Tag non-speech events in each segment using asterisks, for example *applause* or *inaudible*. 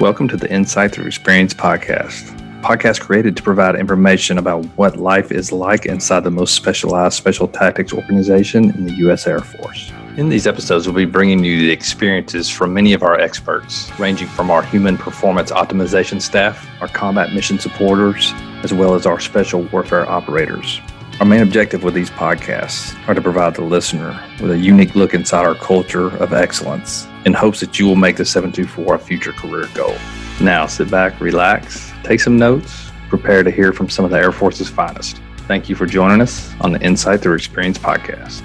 Welcome to the Insight Through Experience podcast. Podcast created to provide information about what life is like inside the most specialized special tactics organization in the U.S. Air Force. In these episodes, we'll be bringing you the experiences from many of our experts, ranging from our human performance optimization staff, our combat mission supporters, as well as our special warfare operators. Our main objective with these podcasts are to provide the listener with a unique look inside our culture of excellence in hopes that you will make the 724 a future career goal. Now, sit back, relax, take some notes, prepare to hear from some of the Air Force's finest. Thank you for joining us on the Insight Through Experience podcast.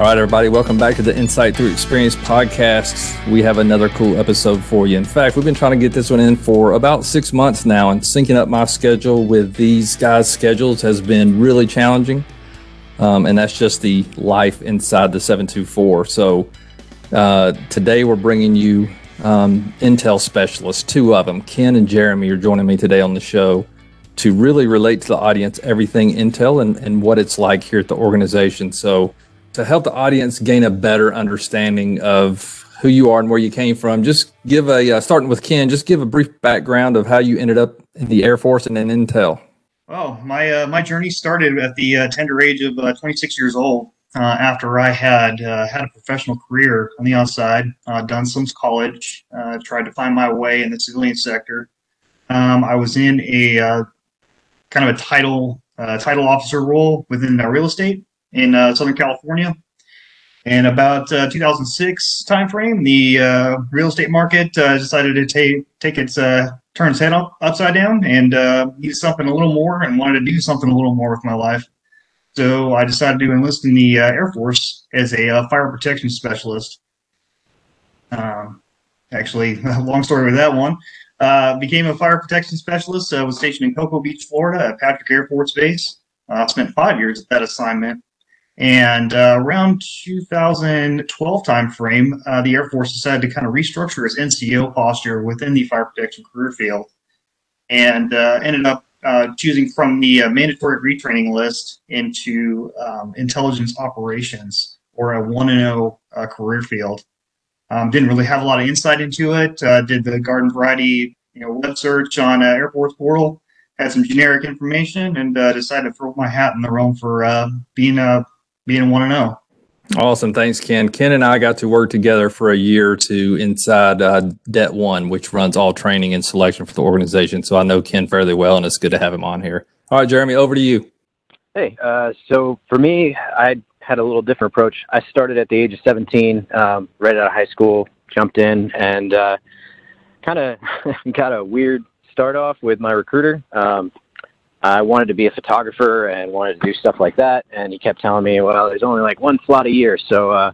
All right, everybody, welcome back to the Insight Through Experience podcast. We have another cool episode for you. In fact, we've been trying to get this one in for about six months now, and syncing up my schedule with these guys' schedules has been really challenging. Um, and that's just the life inside the 724. So uh, today we're bringing you um, Intel specialists, two of them. Ken and Jeremy are joining me today on the show to really relate to the audience everything Intel and, and what it's like here at the organization. So to help the audience gain a better understanding of who you are and where you came from, just give a uh, starting with Ken. Just give a brief background of how you ended up in the Air Force and in Intel. Well, my uh, my journey started at the uh, tender age of uh, 26 years old. Uh, after I had uh, had a professional career on the outside, done some college, tried to find my way in the civilian sector. Um, I was in a kind of a title title officer role within real estate in uh, Southern California. And about uh, 2006 timeframe, the uh, real estate market uh, decided to take take its uh, turn its head up, upside down and needed something a little more and wanted to do something a little more with my life. So I decided to enlist in the Air Force as a fire protection specialist. Um, actually, *laughs* long story with that one. Uh, became a fire protection specialist. Uh, was stationed in Cocoa Beach, Florida, at Patrick Air Force Base. Uh, spent five years at that assignment. And uh, around 2012 timeframe, uh, the Air Force decided to kind of restructure its NCO posture within the fire protection career field, and uh, ended up uh, choosing from the uh, mandatory retraining list into um, intelligence operations or a one and zero uh, career field. Um, didn't really have a lot of insight into it. did the garden variety, you know, web search on Air Force portal had some generic information and decided to throw my hat in the ring for being a being one and zero. Oh. Awesome. Thanks, Ken. Ken and I got to work together for a year or two inside uh, Det One, which runs all training and selection for the organization. So I know Ken fairly well, and it's good to have him on here. All right, Jeremy, over to you. Hey, uh, so for me, I had a little different approach. I started at the age of 17, um, right out of high school, jumped in, and uh, kind of *laughs* got a weird start off with my recruiter. Um, I wanted to be a photographer and wanted to do stuff like that. And he kept telling me, well, there's only like one slot a year. So, uh,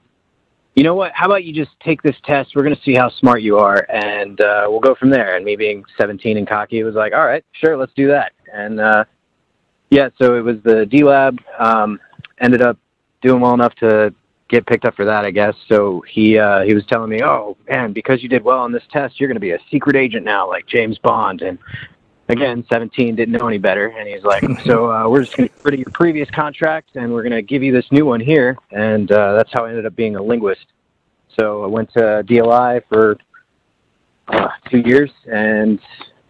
you know what? How about you just take this test? We're going to see how smart you are and uh, we'll go from there. And me being 17 and cocky was like, all right, sure, let's do that. And uh, yeah, so it was the DLAB. Um, ended up doing well enough to get picked up for that, I guess. So he uh, he was telling me, "Oh man, because you did well on this test, you're going to be a secret agent now, like James Bond." And again, 17, didn't know any better. And he's like, *laughs* so uh, we're just going to get rid of your previous contract and we're going to give you this new one here. And uh, that's how I ended up being a linguist. So I went to DLI for uh, two years and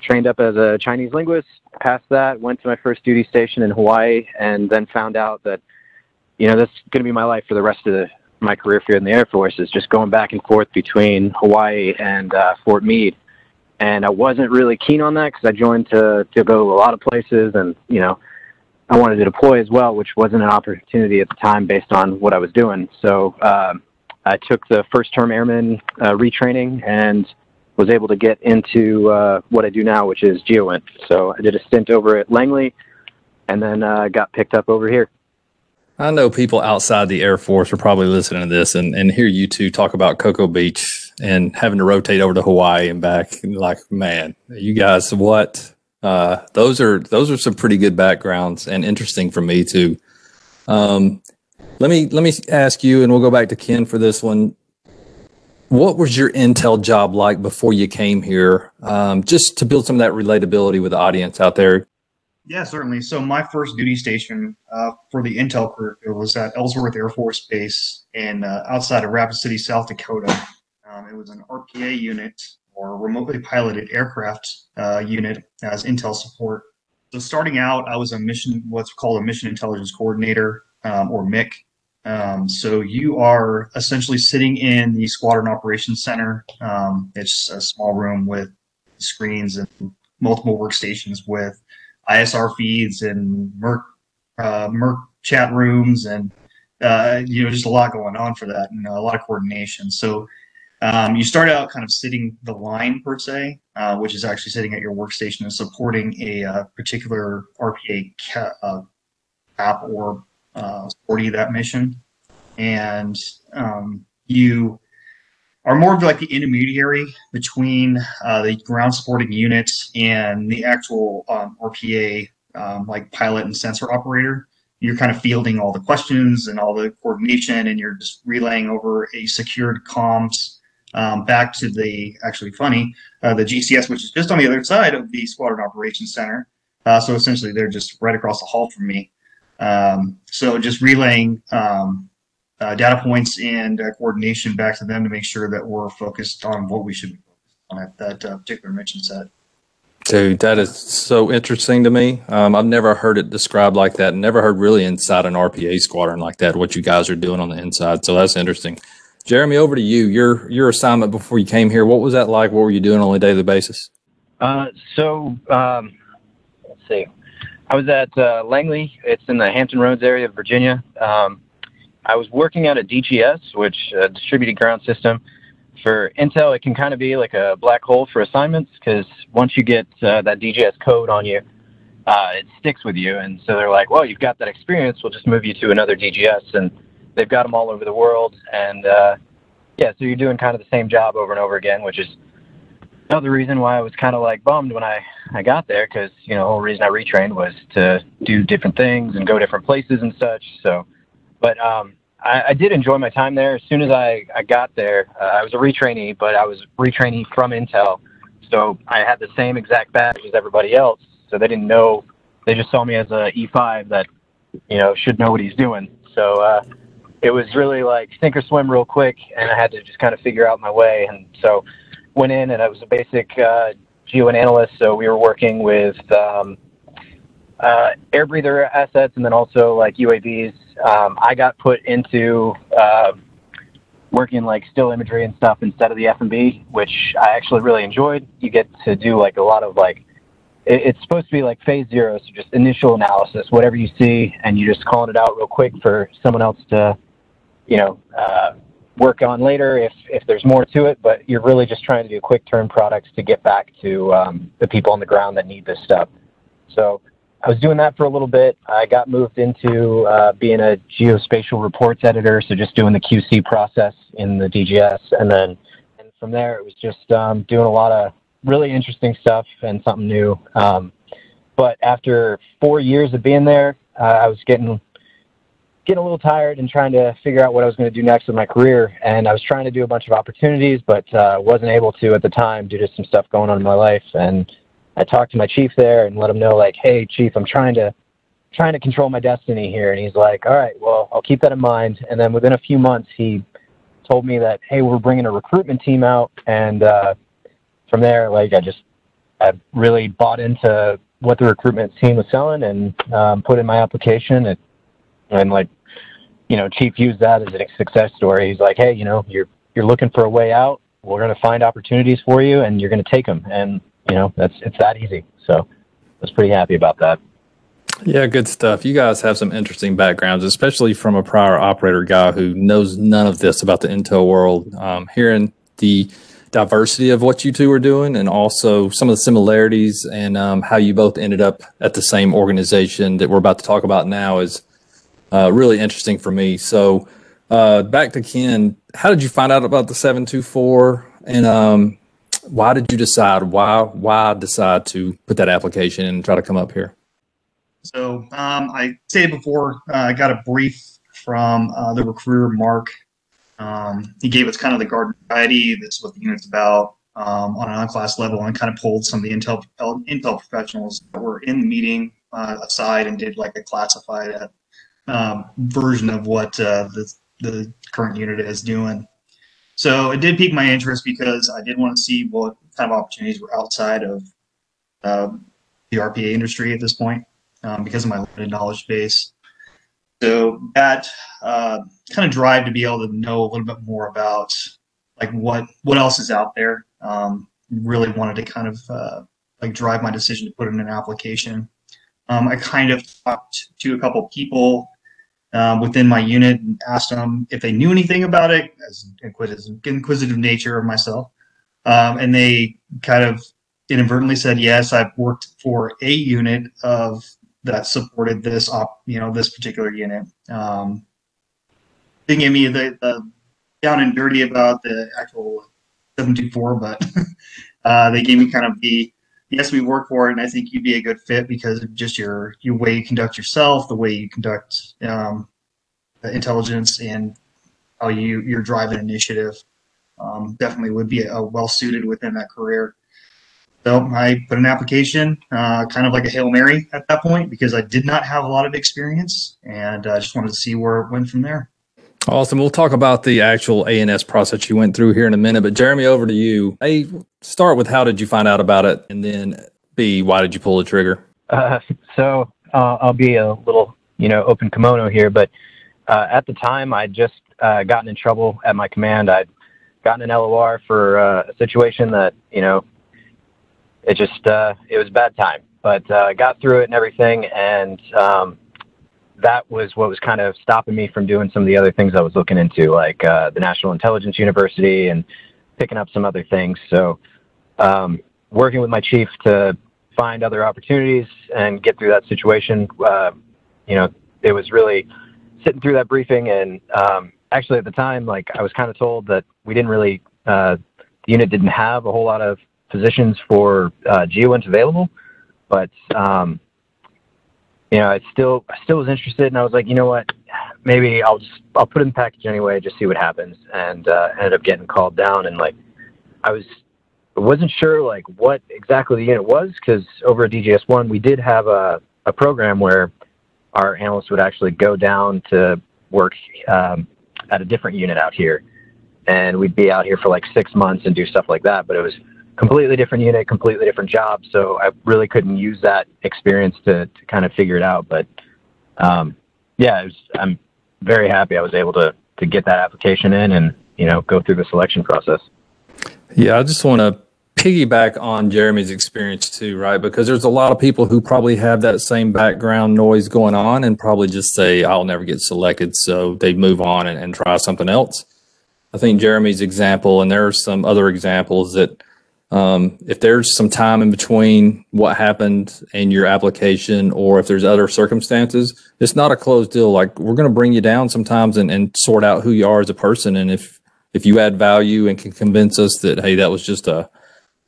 trained up as a Chinese linguist. Passed that, went to my first duty station in Hawaii, and then found out that, you know, that's going to be my life for the rest of the, my career here in the Air Force is just going back and forth between Hawaii and uh, Fort Meade and I wasn't really keen on that because I joined to to go a lot of places, and you know, I wanted to deploy as well, which wasn't an opportunity at the time based on what I was doing. So uh, I took the first term airman uh, retraining and was able to get into uh, what I do now, which is GEOINT. So I did a stint over at Langley, and then uh, got picked up over here. I know people outside the Air Force are probably listening to this and, and hear you two talk about Cocoa Beach and having to rotate over to Hawaii and back. And like, man, you guys, what? Uh, those are those are some pretty good backgrounds and interesting for me too. Um, let me let me ask you, and we'll go back to Ken for this one. What was your Intel job like before you came here? Um, just to build some of that relatability with the audience out there. Yeah, certainly. So my first duty station uh, for the Intel career was at Ellsworth Air Force Base in uh, outside of Rapid City, South Dakota. Um, it was an RPA unit or remotely piloted aircraft uh, unit as Intel support. So starting out, I was a mission, what's called a mission intelligence coordinator um, or MIC. Um, so you are essentially sitting in the squadron operations center. Um, it's a small room with screens and multiple workstations with ISR feeds and mIRC, uh, mIRC chat rooms and uh, you know just a lot going on for that and a lot of coordination. So um, you start out kind of sitting the line per se, uh, which is actually sitting at your workstation and supporting a uh, particular RPA ca- uh, app or uh, supporting that mission, and um, you are more of like the intermediary between uh, the ground supporting units and the actual um, RPA, um, like pilot and sensor operator. You're kind of fielding all the questions and all the coordination, and you're just relaying over a secured comms um, back to the actually funny uh, the GCS, which is just on the other side of the Squadron Operations Center. Uh, so essentially, they're just right across the hall from me. Um, so just relaying um, uh, data points and uh, coordination back to them to make sure that we're focused on what we should be focused on at that uh, particular mission set. Dude, that is so interesting to me. Um, I've never heard it described like that. Never heard really inside an RPA squadron like that. What you guys are doing on the inside. So that's interesting. Jeremy, over to you. Your your assignment before you came here. What was that like? What were you doing on a daily basis? Uh, so um, let's see. I was at uh, Langley. It's in the Hampton Roads area of Virginia. Um, I was working out at DGS, which uh, distributed ground system. For Intel, it can kind of be like a black hole for assignments because once you get uh, that DGS code on you, uh, it sticks with you. And so they're like, well, you've got that experience. We'll just move you to another DGS. And they've got them all over the world. And uh, yeah, so you're doing kind of the same job over and over again, which is another reason why I was kind of like bummed when I, I got there because, you know, the whole reason I retrained was to do different things and go different places and such. So, but um, I, I did enjoy my time there. As soon as I, I got there, uh, I was a retrainee, but I was retrainee from Intel. So I had the same exact badge as everybody else. So they didn't know, they just saw me as a E5 that, you know, should know what he's doing. So, uh, it was really like sink or swim real quick, and I had to just kind of figure out my way. And so went in, and I was a basic uh, geo analyst. So we were working with um, uh, air breather assets, and then also like UAVs. Um, I got put into uh, working like still imagery and stuff instead of the FMV, which I actually really enjoyed. You get to do like a lot of like it's supposed to be like phase zero, so just initial analysis, whatever you see, and you're just calling it out real quick for someone else to you know, uh, work on later if, there's more to it, but you're really just trying to do quick turn products to get back to um, the people on the ground that need this stuff. So I was doing that for a little bit. I got moved into uh, being a geospatial reports editor, so just doing the QC process in the DGS. And then from there, it was just um, doing a lot of really interesting stuff and something new. Um, but after four years of being there, uh, I was getting getting a little tired and trying to figure out what I was going to do next with my career. And I was trying to do a bunch of opportunities, but uh, wasn't able to at the time due to some stuff going on in my life. And I talked to my chief there and let him know, like, hey, chief, I'm trying to trying to control my destiny here. And he's like, all right, well, I'll keep that in mind. And then within a few months, he told me that, hey, we're bringing a recruitment team out. And uh, from there, like, I just I really bought into what the recruitment team was selling and um, put in my application. And, and like you know, Chief used that as a success story. He's like, hey, you know, you're you're looking for a way out. We're going to find opportunities for you, and you're going to take them. And you know, that's it's that easy. So, I was pretty happy about that. Yeah, good stuff. You guys have some interesting backgrounds, especially from a prior operator guy who knows none of this about the intel world. Um, hearing the diversity of what you two are doing and also some of the similarities and um, how you both ended up at the same organization that we're about to talk about now is uh, really interesting for me. So uh, back to Ken, how did you find out about the 724 and um, why did you decide, why, why decide to put that application and try to come up here? So um, I said before, uh, I got a brief from uh, the recruiter, Mark. Um, he gave us kind of the garden variety. This is what the unit's about um, on an on-class level and kind of pulled some of the Intel, Intel professionals that were in the meeting uh, aside and did like a classified uh, um, version of what uh, the the current unit is doing. So it did pique my interest because I did want to see what kind of opportunities were outside of um, the RPA industry at this point um, because of my limited knowledge base. So that uh, kind of drive to be able to know a little bit more about like what what else is out there. Um, really wanted to kind of uh, like drive my decision to put in an application. Um, I kind of talked to a couple people um, within my unit and asked them if they knew anything about it, as inquisitive, inquisitive nature of myself. Um, and they kind of inadvertently said, yes, I've worked for a unit of that supported this op, you know, this particular unit. Um, they gave me the, the down and dirty about the actual 724, but *laughs* uh, they gave me kind of the yes, we work for it, and I think you'd be a good fit because of just your your way you conduct yourself, the way you conduct um, intelligence, and how you you're driving initiative. Um, definitely would be a, a well suited within that career. So I put an application, uh, kind of like a hail mary at that point, because I did not have a lot of experience, and I uh, just wanted to see where it went from there. Awesome. We'll talk about the actual ANS process you went through here in a minute. But Jeremy, over to you. A, start with how did you find out about it, and then B, why did you pull the trigger? Uh, so uh, I'll be a little, you know, open kimono here, but uh, at the time I'd just uh, gotten in trouble at my command. I'd gotten an LOR for uh, a situation that, you know, it just uh, it was bad time, but I got through it and everything, and um, that was what was kind of stopping me from doing some of the other things I was looking into, like uh, the National Intelligence University and picking up some other things. So, um, working with my chief to find other opportunities and get through that situation, uh, you know, it was really sitting through that briefing. And um, actually, at the time, like I was kind of told that we didn't really, uh, the unit didn't have a whole lot of positions for uh, GEOINT available, but um, you know, I still I still was interested, and I was like, you know what, maybe I'll just I'll put in the package anyway, just see what happens, and uh, ended up getting called down, and like I was wasn't sure like what exactly the unit was because over at DGS one we did have a a program where our analysts would actually go down to work um, at a different unit out here, and we'd be out here for like six months and do stuff like that, but it was completely different unit, completely different job. So I really couldn't use that experience to, to kind of figure it out. But um, yeah, was, I'm very happy I was able to to get that application in and you know go through the selection process. Yeah, I just want to piggyback on Jeremy's experience too, right? Because there's a lot of people who probably have that same background noise going on and probably just say, I'll never get selected. So they move on and, and try something else. I think Jeremy's example, and there are some other examples that um, if there's some time in between what happened and your application, or if there's other circumstances, it's not a closed deal. Like we're going to bring you down sometimes and, and sort out who you are as a person. And if, if you add value and can convince us that, hey, that was just a,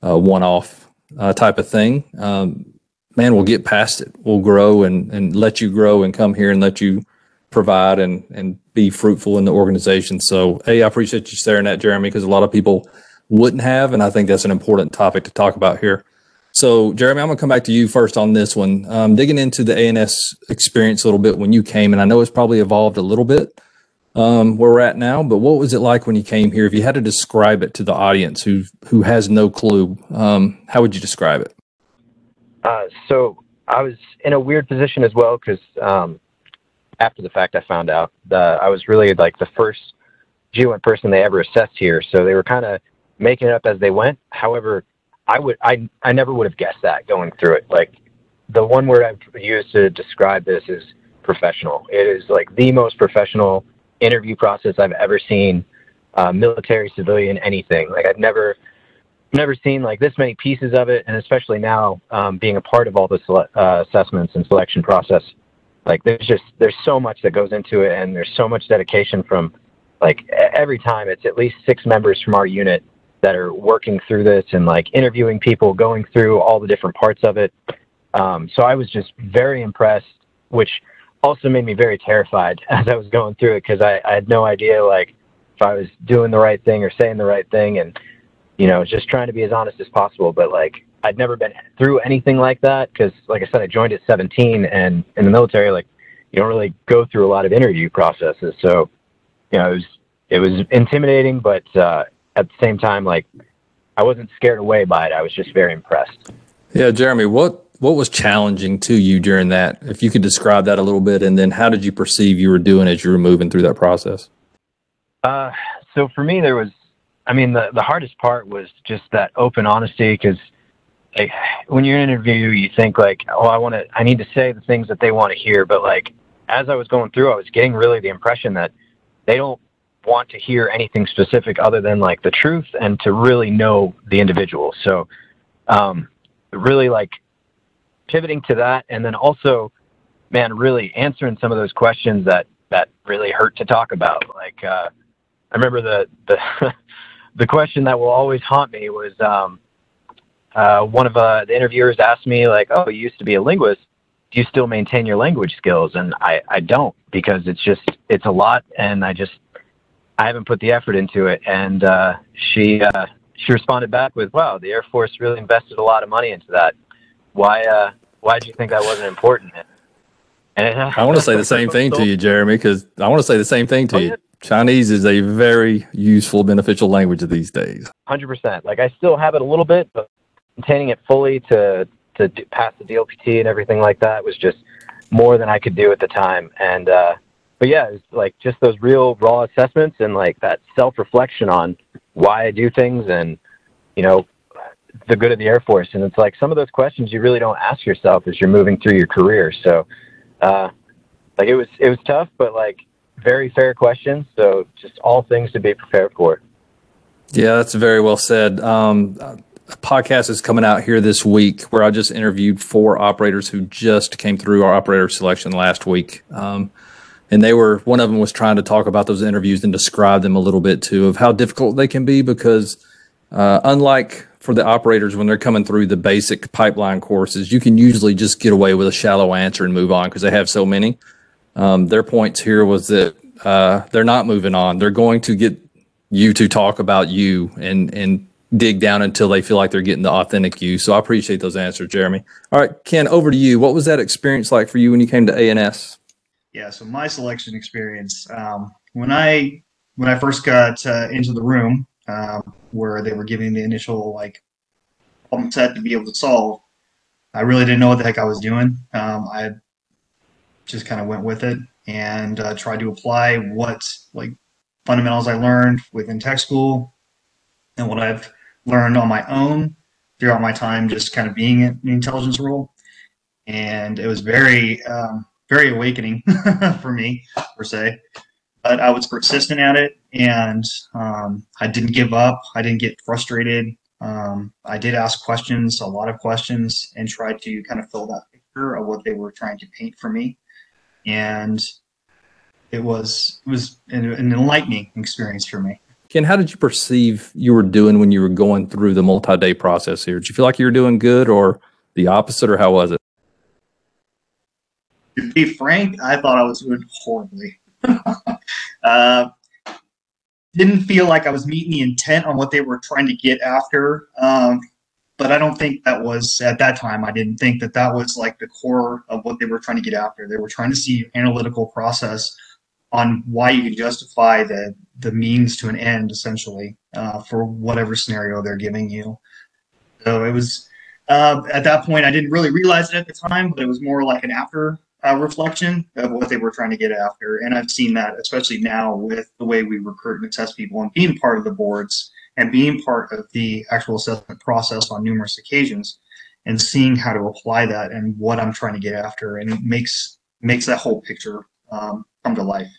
a one-off uh, type of thing, um, man, we'll get past it. We'll grow and, and let you grow and come here and let you provide and, and be fruitful in the organization. So, hey, I appreciate you sharing that, Jeremy, because a lot of people wouldn't have. And I think that's an important topic to talk about here. So, Jeremy, I'm going to come back to you first on this one. Um, digging into the ANS experience a little bit when you came, and I know it's probably evolved a little bit um, where we're at now, but what was it like when you came here? If you had to describe it to the audience who who has no clue, um, how would you describe it? Uh, so, I was in a weird position as well because um, after the fact, I found out that I was really like the first GEOINT person they ever assessed here. So they were kind of making it up as they went. However, I would I I never would have guessed that going through it. Like the one word I've used to describe this is professional. It is like the most professional interview process I've ever seen. Uh, military, civilian, anything. Like I've never never seen like this many pieces of it, and especially now um, being a part of all the sele- uh, assessments and selection process. Like there's just there's so much that goes into it, and there's so much dedication from like every time. It's at least six members from our unit that are working through this and like interviewing people, going through all the different parts of it. Um, so I was just very impressed, which also made me very terrified *laughs* as I was going through it because I, I had no idea like if I was doing the right thing or saying the right thing and you know just trying to be as honest as possible. But like I'd never been through anything like that because, like I said, I joined at 17, and in the military, like you don't really go through a lot of interview processes. So, you know, it was it was intimidating, but uh, at the same time, like I wasn't scared away by it. I was just very impressed. Yeah, Jeremy, what what was challenging to you during that? If you could describe that a little bit, and then how did you perceive you were doing as you were moving through that process? Uh, so for me, there was, I mean, the the hardest part was just that open honesty because like when you're in an interview, you think like, oh, I want to, I need to say the things that they want to hear. But like, as I was going through, I was getting really the impression that they don't want to hear anything specific other than like the truth and to really know the individual. So, um, really like pivoting to that. And then also, man, really answering some of those questions that, that really hurt to talk about. Like, uh, I remember the, the, *laughs* the question that will always haunt me was, um, uh, one of uh, the interviewers asked me like, "Oh, you used to be a linguist. Do you still maintain your language skills?" And I, I don't because it's just it's a lot, and I just I haven't put the effort into it. And uh, she uh, she responded back with, "Wow, the Air Force really invested a lot of money into that. Why uh, why do you think that wasn't important?" And, uh, I want to say the *laughs* same thing to you, Jeremy, because I want to say the same thing to oh, you. Chinese is a very useful, beneficial language these days. Hundred percent. Like I still have it a little bit, but maintaining it fully to to do, pass the DLPT and everything like that was just more than I could do at the time. And uh, but yeah, it's like just those real raw assessments and like that self reflection on why I do things and you know the good of the Air Force. And it's like some of those questions you really don't ask yourself as you're moving through your career. So uh, like it was it was tough, but like very fair questions. So just all things to be prepared for. Yeah, that's very well said. Um, podcast is coming out here this week where I just interviewed four operators who just came through our operator selection last week. Um, and they were, one of them was trying to talk about those interviews and describe them a little bit too of how difficult they can be because, uh, unlike for the operators when they're coming through the basic pipeline courses, you can usually just get away with a shallow answer and move on because they have so many. Um, their points here was that uh, they're not moving on. They're going to get you to talk about you and and dig down until they feel like they're getting the authentic you. So I appreciate those answers, Jeremy. All right, Ken, over to you. What was that experience like for you when you came to ANS? Yeah, so my selection experience um, when I when I first got uh, into the room um, where they were giving the initial like problem set to be able to solve, I really didn't know what the heck I was doing. Um, I just kind of went with it and uh, tried to apply what like fundamentals I learned within tech school and what I've learned on my own throughout my time just kind of being in the intelligence role. And it was very, um, very awakening *laughs* for me, per se. But I was persistent at it and um, I didn't give up. I didn't get frustrated. Um, I did ask questions, a lot of questions, and tried to kind of fill that picture of what they were trying to paint for me. And it was it was an, an enlightening experience for me. Ken, how did you perceive you were doing when you were going through the multi-day process here? Did you feel like you were doing good or the opposite, or how was it? To be frank, I thought I was doing horribly. *laughs* uh, didn't feel like I was meeting the intent on what they were trying to get after. Um, but I don't think that was at that time. I didn't think that that was like the core of what they were trying to get after. They were trying to see analytical process on why you can justify the the means to an end essentially uh, for whatever scenario they're giving you. So it was uh, at that point I didn't really realize it at the time, but it was more like an after uh, reflection of what they were trying to get after. And I've seen that especially now with the way we recruit and assess people and being part of the boards and being part of the actual assessment process on numerous occasions and seeing how to apply that and what I'm trying to get after and it makes makes that whole picture um, come to life.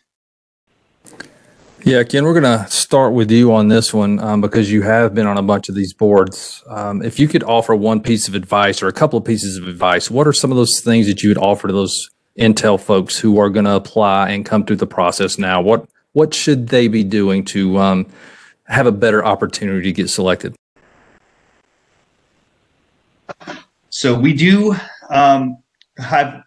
Yeah, Ken, we're going to start with you on this one um, because you have been on a bunch of these boards. Um, if you could offer one piece of advice or a couple of pieces of advice, what are some of those things that you would offer to those Intel folks who are going to apply and come through the process now? What what should they be doing to um, have a better opportunity to get selected? So we do um, have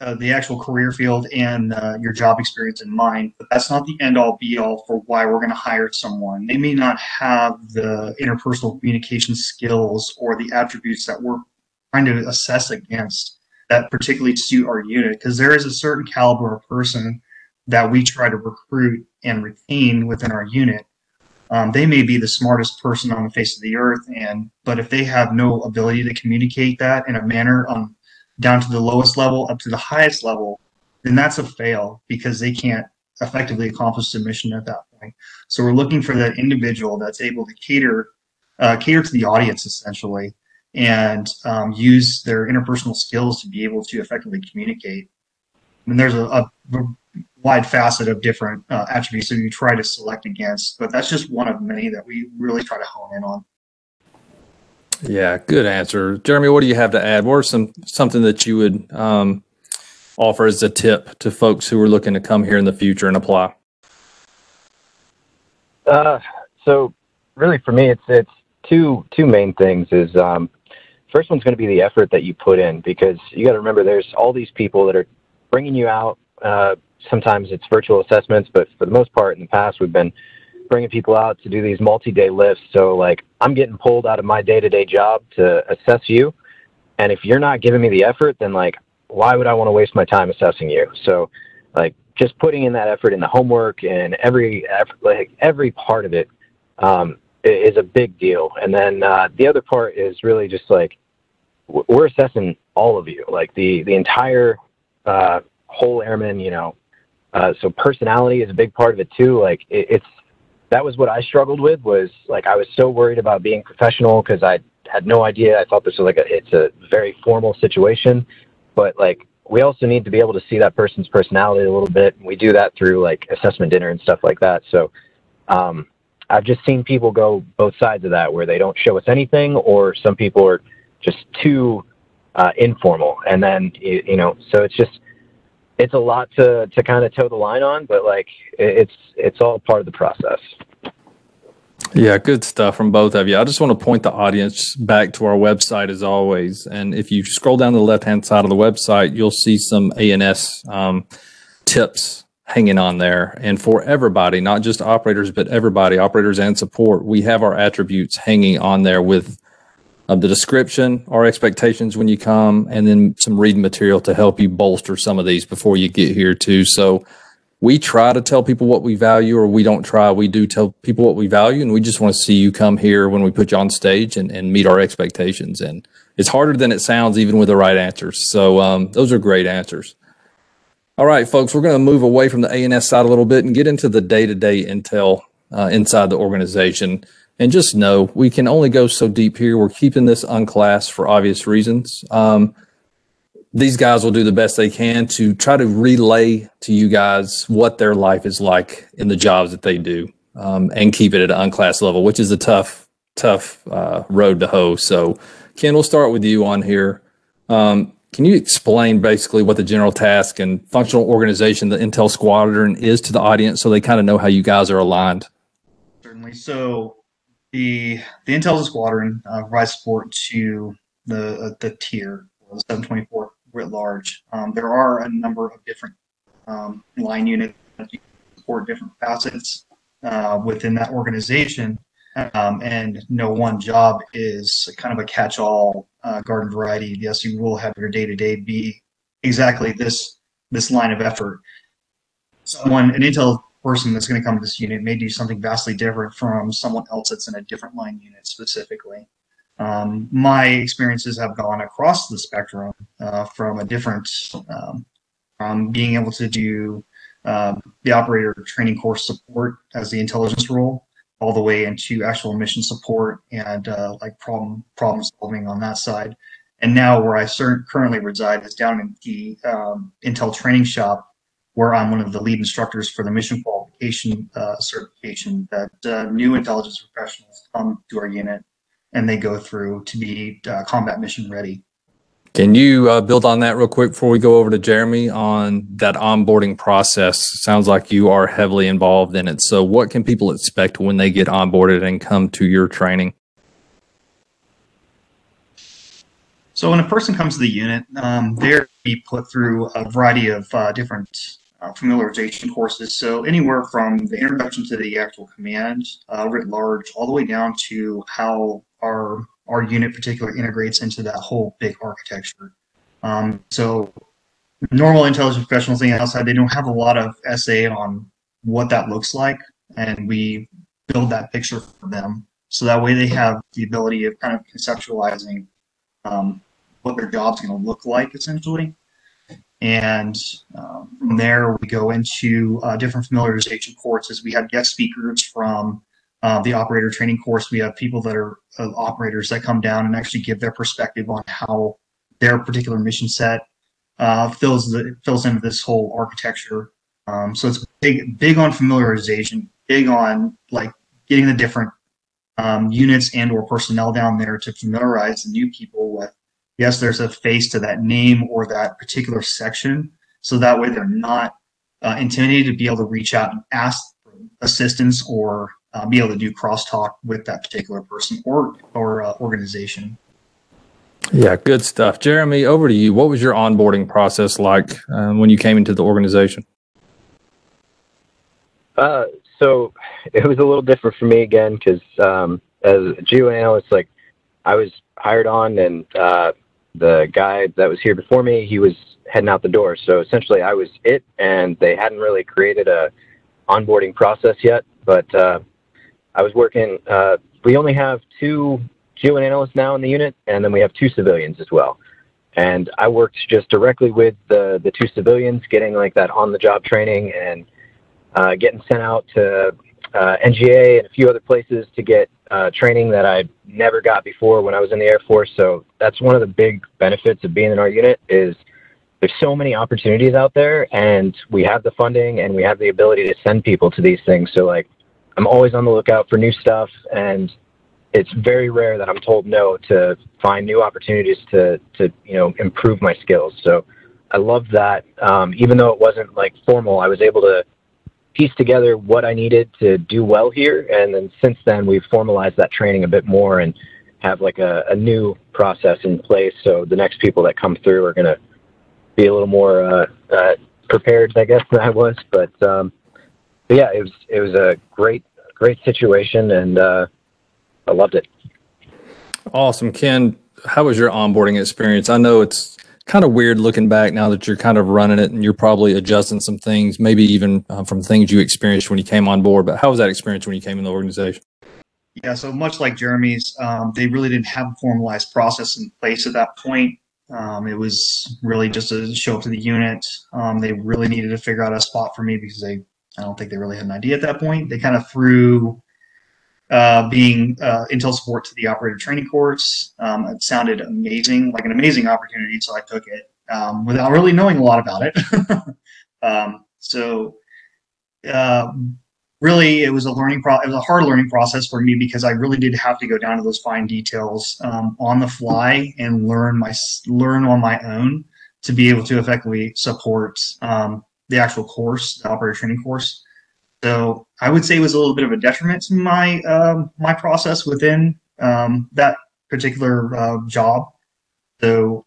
uh, the actual career field and uh, your job experience in mind, but that's not the end all be all for why we're going to hire someone. They may not have the interpersonal communication skills or the attributes that we're trying to assess against that particularly suit our unit, because there is a certain caliber of person that we try to recruit and retain within our unit. Um, they may be the smartest person on the face of the earth, and but if they have no ability to communicate that in a manner on down to the lowest level up to the highest level, then that's a fail because they can't effectively accomplish the mission at that point. So we're looking for that individual that's able to cater uh, cater to the audience essentially and um, use their interpersonal skills to be able to effectively communicate. And there's a, a wide facet of different uh, attributes that you try to select against, but that's just one of many that we really try to hone in on. Yeah, good answer, Jeremy. What do you have to add? What are some something that you would um, offer as a tip to folks who are looking to come here in the future and apply? Uh, so, really, for me, it's it's two two main things. Is um, first one's going to be the effort that you put in because you got to remember there's all these people that are bringing you out. Uh, sometimes it's virtual assessments, but for the most part, in the past, we've been bringing people out to do these multi-day lifts. So like I'm getting pulled out of my day-to-day job to assess you. And if you're not giving me the effort, then like, why would I want to waste my time assessing you? So like just putting in that effort in the homework and every, effort, like every part of it um, is a big deal. And then uh, the other part is really just like, we're assessing all of you, like the, the entire uh, whole airman, you know, uh, so personality is a big part of it too. Like it, it's that was what I struggled with was like I was so worried about being professional because I had no idea. I thought this was like a it's a very formal situation, but like we also need to be able to see that person's personality a little bit. And we do that through like assessment dinner and stuff like that. So um, I've just seen people go both sides of that where they don't show us anything, or some people are just too uh, informal. And then you know, so it's just it's a lot to to kind of toe the line on, but like it's it's all part of the process. Yeah, good stuff from both of you. I just want to point the audience back to our website as always. And if you scroll down the left hand side of the website, you'll see some ANS um, tips hanging on there. And for everybody, not just operators, but everybody, operators and support, we have our attributes hanging on there with of the description, our expectations when you come, and then some reading material to help you bolster some of these before you get here too. So we try to tell people what we value or we don't try. We do tell people what we value and we just want to see you come here when we put you on stage and, and meet our expectations. And it's harder than it sounds even with the right answers. So um, those are great answers. All right, folks, we're going to move away from the ANS side a little bit and get into the day-to-day -day intel uh, inside the organization. And just know we can only go so deep here. We're keeping this unclassed for obvious reasons. Um, these guys will do the best they can to try to relay to you guys what their life is like in the jobs that they do um, and keep it at an unclassed level, which is a tough, tough uh, road to hoe. So, Ken, we'll start with you on here. Um, can you explain basically what the general task and functional organization the Intel Squadron is to the audience so they kind of know how you guys are aligned? Certainly. So, the the Intel Squadron uh, provides support to the uh, the tier, the 724 writ large. Um, there are a number of different um, line units that support different facets uh, within that organization, um, and no one job is kind of a catch-all uh, garden variety. Yes, you will have your day-to-day -day be exactly this this line of effort. Someone an Intel person that's going to come to this unit may do something vastly different from someone else that's in a different line unit specifically. Um, my experiences have gone across the spectrum uh, from a different, um, from being able to do um, the operator training course support as the intelligence role, all the way into actual mission support and uh, like problem problem solving on that side. And now where I currently reside is down in the um, Intel training shop where I'm one of the lead instructors for the mission qualification uh, certification that uh, new intelligence professionals come to our unit and they go through to be uh, combat mission ready. Can you uh, build on that real quick before we go over to Jeremy on that onboarding process? Sounds like you are heavily involved in it. So what can people expect when they get onboarded and come to your training? So when a person comes to the unit, um, they're put through a variety of uh, different uh, familiarization courses. So anywhere from the introduction to the actual command uh, writ large, all the way down to how our our unit particular integrates into that whole big architecture. Um, so normal intelligence professionals outside, they don't have a lot of SA on what that looks like, and we build that picture for them. So that way they have the ability of kind of conceptualizing um, what their job's going to look like essentially. And um, from there, we go into uh, different familiarization courses. We have guest speakers from uh, the operator training course. We have people that are uh, operators that come down and actually give their perspective on how their particular mission set uh, fills the, fills into this whole architecture. Um, so it's big big on familiarization, big on like getting the different um, units and or personnel down there to familiarize the new people with yes, there's a face to that name or that particular section. So that way they're not uh, intimidated to be able to reach out and ask assistance or uh, be able to do crosstalk with that particular person or, or uh, organization. Yeah, good stuff. Jeremy, over to you. What was your onboarding process like um, when you came into the organization? Uh, so it was a little different for me again because um, as a geo analyst, like I was hired on and uh, the guy that was here before me, he was heading out the door. So essentially, I was it, and they hadn't really created a onboarding process yet. But uh, I was working. Uh, we only have two geo analysts now in the unit, and then we have two civilians as well. And I worked just directly with the the two civilians, getting like that on the job training and uh, getting sent out to uh, NGA and a few other places to get uh, training that I never got before when I was in the Air Force. So that's one of the big benefits of being in our unit is there's so many opportunities out there and we have the funding and we have the ability to send people to these things. So like I'm always on the lookout for new stuff and it's very rare that I'm told no to find new opportunities to, to you know, improve my skills. So I love that. Um, even though it wasn't like formal, I was able to piece together what I needed to do well here. And then since then, we've formalized that training a bit more and have like a, a new process in place. So the next people that come through are going to be a little more uh, uh, prepared, I guess, *laughs* than I was. But, um, but yeah, it was it was a great great situation, and uh, I loved it. Awesome, Ken. How was your onboarding experience? I know it's kind of weird looking back now that you're kind of running it and you're probably adjusting some things, maybe even uh, from things you experienced when you came on board. But how was that experience when you came in the organization? Yeah, so much like Jeremy's, um, they really didn't have a formalized process in place at that point. Um, it was really just a show up to the unit. Um, they really needed to figure out a spot for me because they, I don't think they really had an idea at that point. They kind of threw uh, being uh, Intel support to the operator training course. Um, it sounded amazing, like an amazing opportunity, so I took it um, without really knowing a lot about it. *laughs* um, so uh, really, it was a learning pro- it was a hard learning process for me because I really did have to go down to those fine details um, on the fly and learn my learn on my own to be able to effectively support um, the actual course, the operator training course. So I would say it was a little bit of a detriment to my um, my process within um, that particular uh, job. So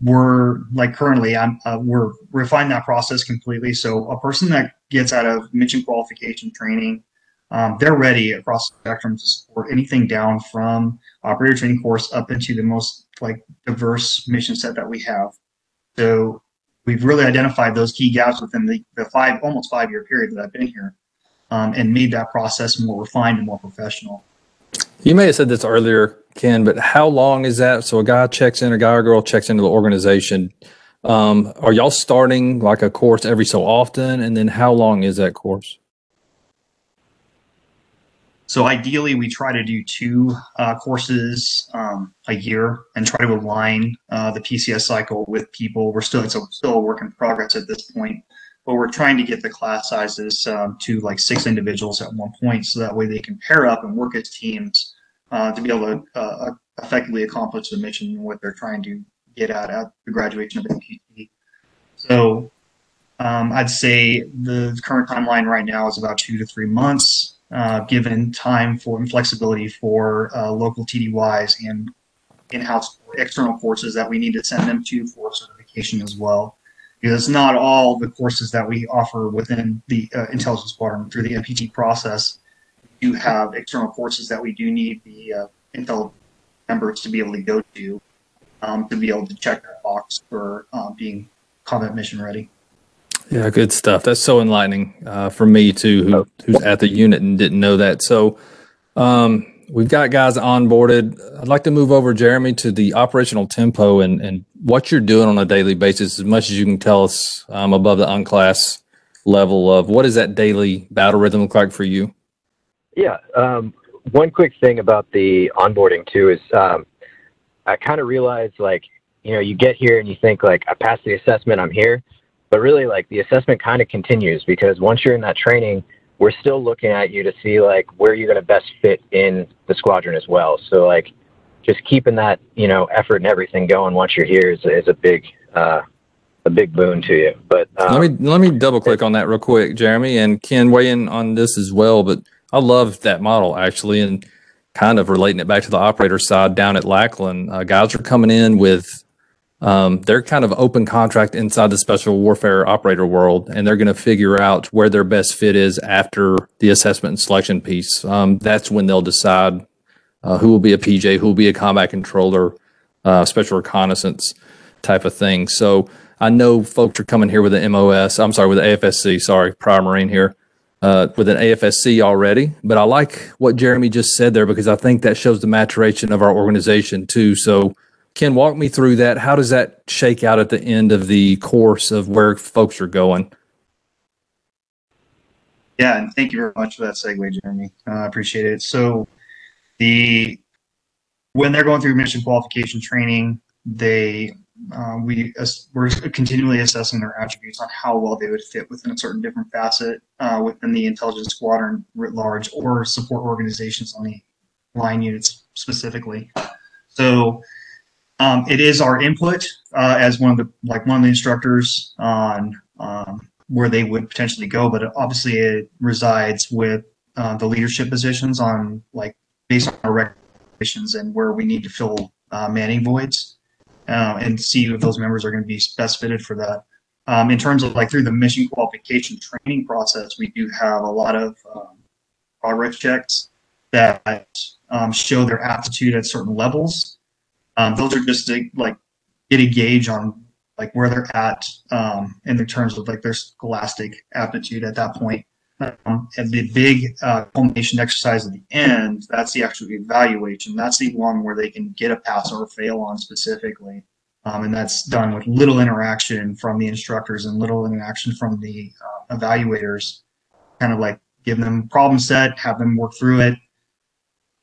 we're like currently I'm uh, we're refining that process completely. So a person that gets out of mission qualification training, um, they're ready across the spectrum to support anything down from operator training course up into the most like diverse mission set that we have. So we've really identified those key gaps within the, the five almost five year period that I've been here um, and made that process more refined and more professional. You may have said this earlier, Ken, but how long is that? So a guy checks in, a guy or girl checks into the organization. Um, are y'all starting like a course every so often? And then how long is that course? So ideally, we try to do two uh, courses um, a year and try to align uh, the PCS cycle with people. We're still it's a, still a work in progress at this point but we're trying to get the class sizes um, to like six individuals at one point so that way they can pair up and work as teams uh, to be able to uh, effectively accomplish the mission and what they're trying to get at at the graduation of NPT. So um, I'd say the current timeline right now is about two to three months, uh, given time for and flexibility for uh, local TDYs and in-house external courses that we need to send them to for certification as well. Because not all the courses that we offer within the uh, intelligence squadron through the NPT process. Do have external courses that we do need the uh, Intel members to be able to go to um, to be able to check that box for uh, being combat mission ready. Yeah, good stuff. That's so enlightening uh, for me too, who, who's at the unit and didn't know that. So um, we've got guys onboarded. I'd like to move over, Jeremy, to the operational tempo and, and what you're doing on a daily basis, as much as you can tell us um, above the unclass level of what does that daily battle rhythm look like for you? Yeah. Um, one quick thing about the onboarding too is um, I kind of realized like, you know, you get here and you think like, I passed the assessment, I'm here. But really like the assessment kind of continues because once you're in that training, we're still looking at you to see like where you're going to best fit in the squadron as well. So like just keeping that, you know, effort and everything going once you're here is, is a big, uh, a big boon to you. But um, let me let me double click on that real quick, Jeremy, and Ken weigh in on this as well. But I love that model actually, and kind of relating it back to the operator side down at Lackland. Uh, guys are coming in with um, they're kind of open contract inside the special warfare operator world, and they're going to figure out where their best fit is after the assessment and selection piece. Um, that's when they'll decide uh, who will be a PJ, who will be a combat controller, uh, special reconnaissance type of thing. So I know folks are coming here with an MOS. I'm sorry, with the AFSC. Sorry, prior Marine here. Uh, with an AFSC already, but I like what Jeremy just said there because I think that shows the maturation of our organization too. So Ken, walk me through that. How does that shake out at the end of the course of where folks are going? Yeah, and thank you very much for that segue, Jeremy. I uh, appreciate it. So, the when they're going through mission qualification training, they uh, we we're continually assessing their attributes on how well they would fit within a certain different facet uh, within the intelligence squadron writ large or support organizations on the line units specifically. So um, it is our input uh, as one of the like one of the instructors on um, where they would potentially go, but obviously it resides with uh, the leadership positions on like based on our recommendations and where we need to fill uh, manning voids uh, and see if those members are going to be best fitted for that. Um, in terms of like through the mission qualification training process, we do have a lot of um, progress checks that um, show their aptitude at certain levels um, those are just to like get a gauge on like where they're at um, in the terms of like their scholastic aptitude at that point. Um, the big uh, culmination exercise at the end, that's the actual evaluation. That's the one where they can get a pass or fail on specifically. Um, and that's done with little interaction from the instructors and little interaction from the uh, evaluators. Kind of like give them problem set, have them work through it,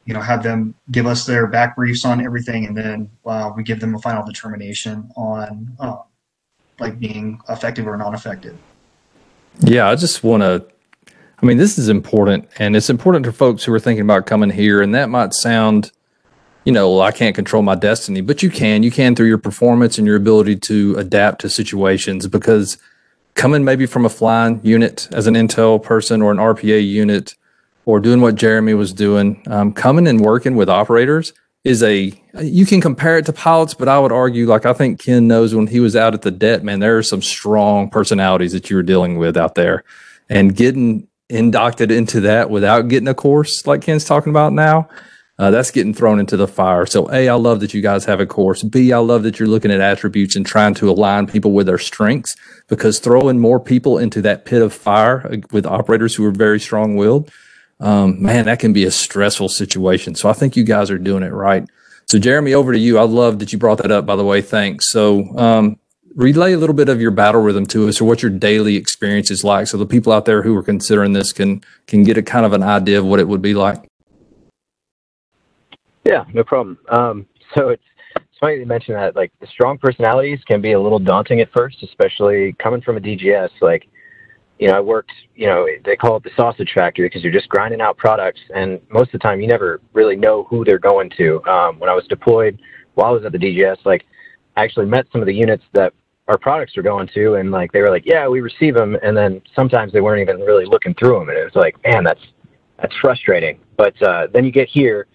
you know, have them give us their back briefs on everything, and then uh, we give them a final determination on uh, like being effective or non-effective. Yeah, I just want to. I mean, this is important, and it's important to folks who are thinking about coming here. And that might sound, you know, I can't control my destiny, but you can. You can through your performance and your ability to adapt to situations. Because coming maybe from a flying unit as an intel person or an RPA unit or doing what Jeremy was doing, um, coming and working with operators is a you can compare it to pilots, but I would argue, like I think Ken knows when he was out at the det, man, there are some strong personalities that you were dealing with out there, and getting inducted into that without getting a course like Ken's talking about now. Uh, that's getting thrown into the fire. So, A, I love that you guys have a course. B, I love that you're looking at attributes and trying to align people with their strengths because throwing more people into that pit of fire uh, with operators who are very strong willed um, man, that can be a stressful situation. So I think you guys are doing it right. So Jeremy, over to you. I love that you brought that up, by the way. Thanks. So um, relay a little bit of your battle rhythm to us or what your daily experience is like. So the people out there who are considering this can, can get a kind of an idea of what it would be like. Yeah, no problem. Um, so it's, funny you mention that like the strong personalities can be a little daunting at first, especially coming from a DGS. Like you know, I worked, you know, they call it the sausage factory because you're just grinding out products. And most of the time, you never really know who they're going to. Um, when I was deployed while I was at the DGS, like, I actually met some of the units that our products were going to, and like, they were like, yeah, we receive them. And then sometimes they weren't even really looking through them. And it was like, man, that's, that's frustrating. But uh, then you get here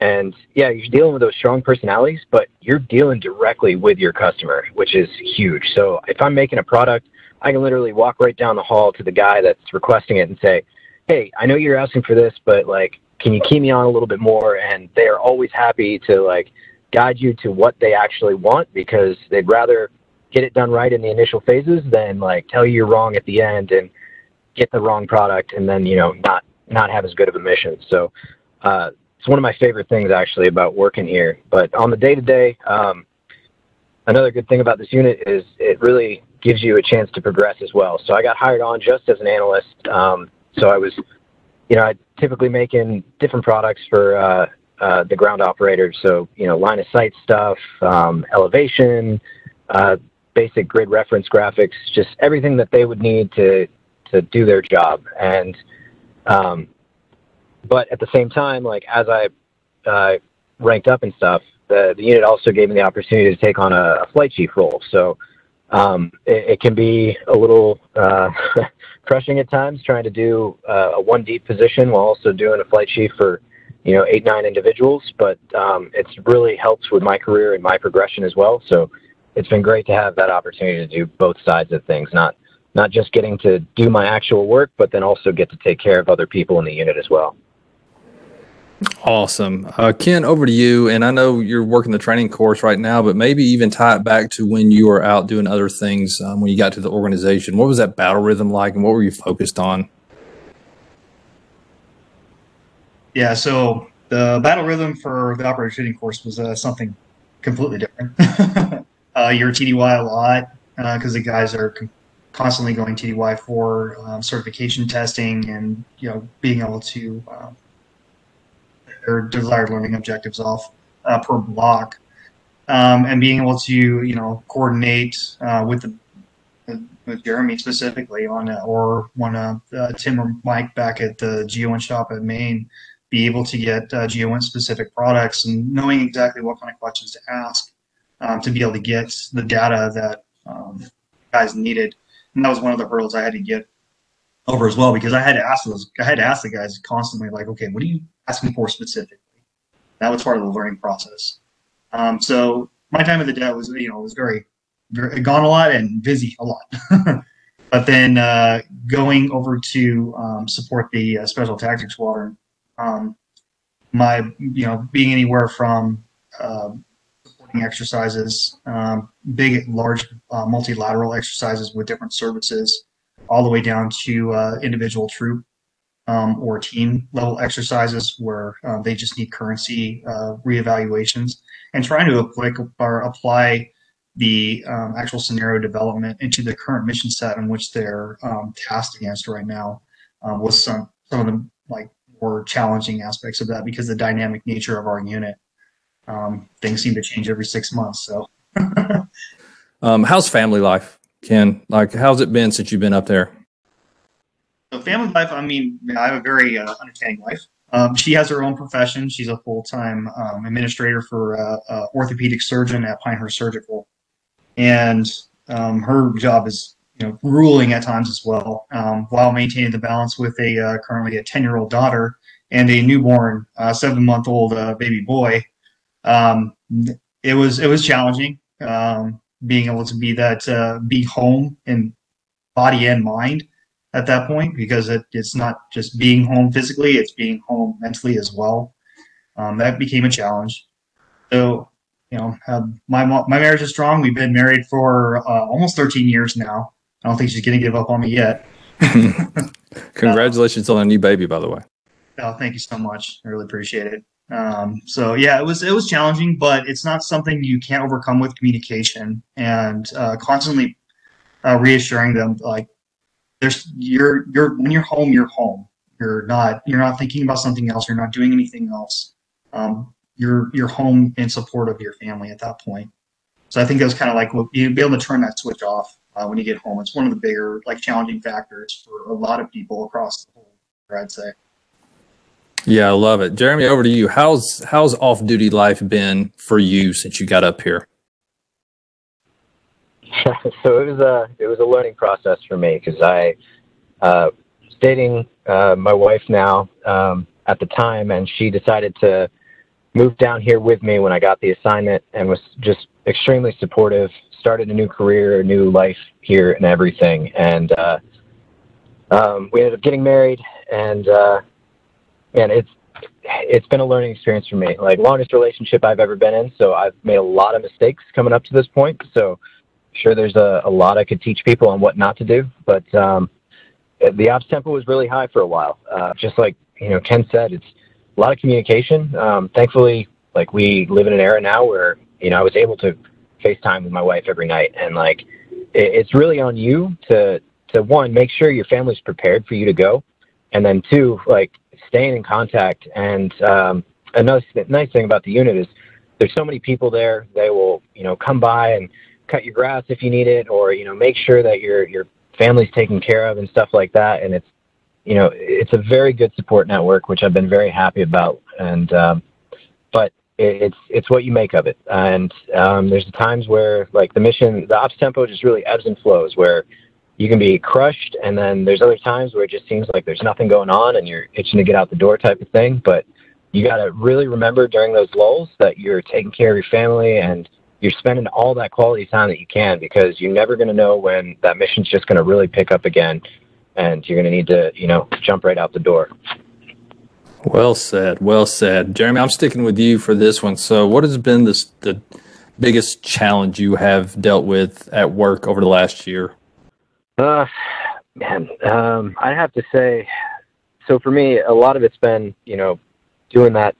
And yeah, you're dealing with those strong personalities, but you're dealing directly with your customer, which is huge. So if I'm making a product, I can literally walk right down the hall to the guy that's requesting it and say, Hey, I know you're asking for this, but like, can you key me on a little bit more? And they are always happy to like guide you to what they actually want because they'd rather get it done right in the initial phases than like tell you you're wrong at the end and get the wrong product and then, you know, not, not have as good of a mission. So, uh, it's one of my favorite things actually about working here. But on the day to day, another good thing about this unit is it really gives you a chance to progress as well. So I got hired on just as an analyst. Um, so I was, you know, I typically making different products for uh, uh, the ground operators. So you know, line of sight stuff, um, elevation, uh, basic grid reference graphics, just everything that they would need to to do their job. And um, but at the same time, like as I uh, ranked up and stuff, the, the unit also gave me the opportunity to take on a, a flight chief role. So um, it, it, can be a little uh, *laughs* crushing at times trying to do uh, a one deep position while also doing a flight chief for you know eight nine individuals. But um, it's really helps with my career and my progression as well. So it's been great to have that opportunity to do both sides of things, not not just getting to do my actual work, but then also get to take care of other people in the unit as well. Awesome. Uh, Ken, over to you. And I know you're working the training course right now, but maybe even tie it back to when you were out doing other things um, when you got to the organization. What was that battle rhythm like and what were you focused on? Yeah, so the battle rhythm for the operator training course was uh, something completely different. *laughs* uh, you're TDY a lot because uh, the guys are constantly going TDY for um, certification testing and you know being able to um, their desired learning objectives off uh, per block, um, and being able to you know coordinate uh, with the with Jeremy specifically on it, or of uh, Tim or Mike back at the GeoInt shop at Maine, be able to get uh, GeoInt specific products and knowing exactly what kind of questions to ask um, to be able to get the data that um, guys needed. And that was one of the hurdles I had to get over as well because I had to ask those I had to ask the guys constantly like, okay, what are you asking for specifically? That was part of the learning process. Um, so my time at the DET was you know was very, very gone a lot and busy a lot. *laughs* but then uh, going over to um, support the uh, Special Tactics Squadron, um, my you know being anywhere from uh, exercises, um, big large uh, multilateral exercises with different services all the way down to uh, individual troop um, or team level exercises where uh, they just need currency uh, reevaluations and trying to apply, or apply the um, actual scenario development into the current mission set in which they're um, tasked against right now um, with some some of the like more challenging aspects of that because the dynamic nature of our unit um, things seem to change every six months so *laughs* um, how's family life Ken, like how's it been since you've been up there? So family life, I mean, I have a very uh, understanding wife. Um, she has her own profession. She's a full-time um, administrator for uh, uh, orthopedic surgeon at Pinehurst Surgical, and um, her job is you know grueling at times as well, um, while maintaining the balance with a uh, currently a ten-year-old daughter and a newborn uh, seven-month-old uh, baby boy. Um, it was it was challenging. Um, being able to be that uh, be home in body and mind at that point because it, it's not just being home physically it's being home mentally as well. Um, that became a challenge. So you know uh, my my marriage is strong. We've been married for uh, almost 13 years now. I don't think she's gonna give up on me yet. *laughs* Congratulations on a new baby by the way. Oh thank you so much. I really appreciate it um, so yeah, it was it was challenging, but it's not something you can't overcome with communication and uh, constantly uh, reassuring them like there's you're you're when you're home, you're home. You're not you're not thinking about something else. You're not doing anything else. Um, you're you're home in support of your family at that point. So I think that was kind of like well, you be able to turn that switch off uh, when you get home. It's one of the bigger like challenging factors for a lot of people across the whole. I'd say. Yeah, I love it. Jeremy, over to you. How's how's off duty life been for you since you got up here? *laughs* so it was a it was a learning process for me because I uh, dating uh, my wife now um, at the time, and she decided to move down here with me when I got the assignment and was just extremely supportive. Started a new career, a new life here, and everything. And uh, um, we ended up getting married, and uh, and it's it's been a learning experience for me. Like longest relationship I've ever been in, so I've made a lot of mistakes coming up to this point. So sure, there's a, a lot I could teach people on what not to do, but um, the ops tempo was really high for a while. Uh, just like you know, Ken said, it's a lot of communication. Um, thankfully, like we live in an era now where you know I was able to FaceTime with my wife every night, and like it, it's really on you to to one make sure your family's prepared for you to go, and then two like staying in contact. And um, another nice thing about the unit is there's so many people there. They will you know come by and cut your grass if you need it, or you know make sure that your your family's taken care of and stuff like that. And it's you know, it's a very good support network, which I've been very happy about. And um, but it's it's what you make of it. And um, there's times where like the mission, the ops tempo just really ebbs and flows, where you can be crushed, and then there's other times where it just seems like there's nothing going on, and you're itching to get out the door type of thing. But you got to really remember during those lulls that you're taking care of your family and you're spending all that quality time that you can because you're never going to know when that mission's just going to really pick up again and you're going to need to, you know, jump right out the door. Well said. Well said. Jeremy, I'm sticking with you for this one. So, what has been this, the biggest challenge you have dealt with at work over the last year? Uh, man, um, I have to say, so for me, a lot of it's been, you know, doing that